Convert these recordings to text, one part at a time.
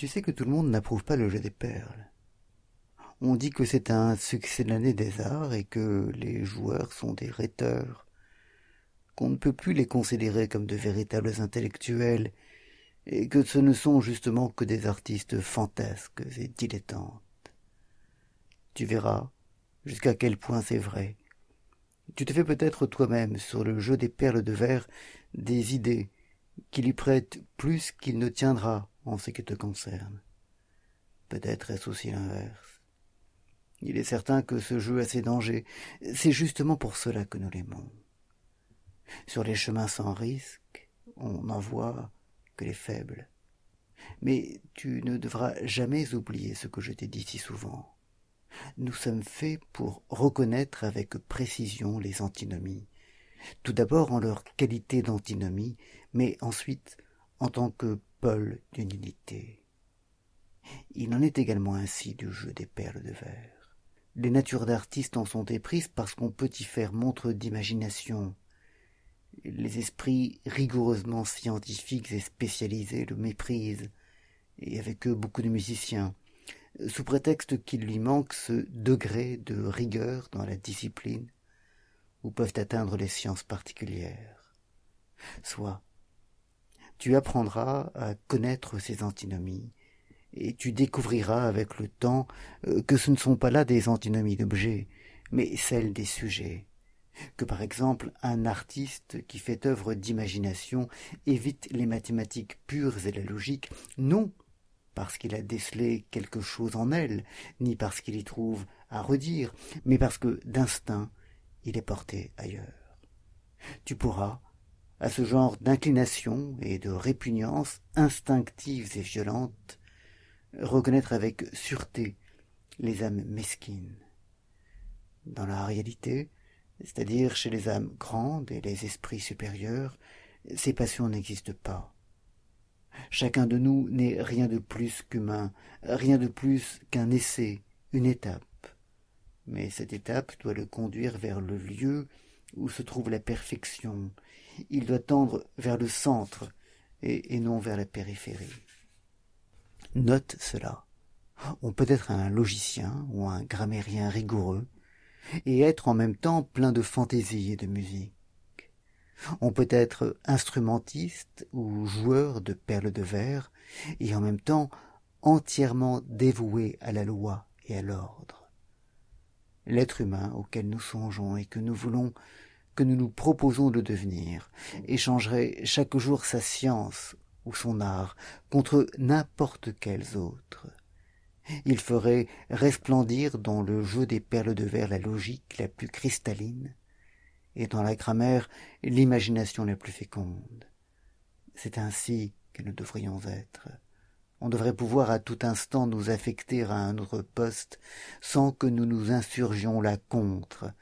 Tu sais que tout le monde n'approuve pas le jeu des perles. On dit que c'est un succès de l'année des arts et que les joueurs sont des rhéteurs, qu'on ne peut plus les considérer comme de véritables intellectuels, et que ce ne sont justement que des artistes fantasques et dilettantes. Tu verras jusqu'à quel point c'est vrai. Tu te fais peut-être toi-même sur le jeu des perles de verre des idées qui lui prêtent plus qu'il ne tiendra en ce qui te concerne. Peut-être est-ce aussi l'inverse. Il est certain que ce jeu a ses dangers. C'est justement pour cela que nous l'aimons. Sur les chemins sans risque, on n'en voit que les faibles. Mais tu ne devras jamais oublier ce que je t'ai dit si souvent. Nous sommes faits pour reconnaître avec précision les antinomies, tout d'abord en leur qualité d'antinomie, mais ensuite en tant que pôle d'une unité. Il en est également ainsi du jeu des perles de verre. Les natures d'artistes en sont éprises parce qu'on peut y faire montre d'imagination. Les esprits rigoureusement scientifiques et spécialisés le méprisent, et avec eux beaucoup de musiciens, sous prétexte qu'il lui manque ce degré de rigueur dans la discipline où peuvent atteindre les sciences particulières. Soit tu apprendras à connaître ces antinomies, et tu découvriras avec le temps euh, que ce ne sont pas là des antinomies d'objets, mais celles des sujets, que par exemple un artiste qui fait œuvre d'imagination évite les mathématiques pures et la logique, non parce qu'il a décelé quelque chose en elles, ni parce qu'il y trouve à redire, mais parce que d'instinct il est porté ailleurs. Tu pourras, à ce genre d'inclination et de répugnance instinctives et violentes, reconnaître avec sûreté les âmes mesquines. Dans la réalité, c'est-à-dire chez les âmes grandes et les esprits supérieurs, ces passions n'existent pas. Chacun de nous n'est rien de plus qu'humain, rien de plus qu'un essai, une étape. Mais cette étape doit le conduire vers le lieu où se trouve la perfection, il doit tendre vers le centre et, non vers la périphérie. Note cela. On peut être un logicien ou un grammairien rigoureux et être en même temps plein de fantaisie et de musique. On peut être instrumentiste ou joueur de perles de verre et en même temps entièrement dévoué à la loi et à l'ordre. L'être humain auquel nous songeons et que nous voulons que nous nous proposons de devenir, échangerait chaque jour sa science ou son art contre n'importe quels autres. Il ferait resplendir dans le jeu des perles de verre la logique la plus cristalline, et dans la grammaire l'imagination la plus féconde. C'est ainsi que nous devrions être. On devrait pouvoir à tout instant nous affecter à un autre poste sans que nous nous insurgions là contre,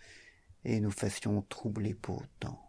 et nous fassions troubler pour autant.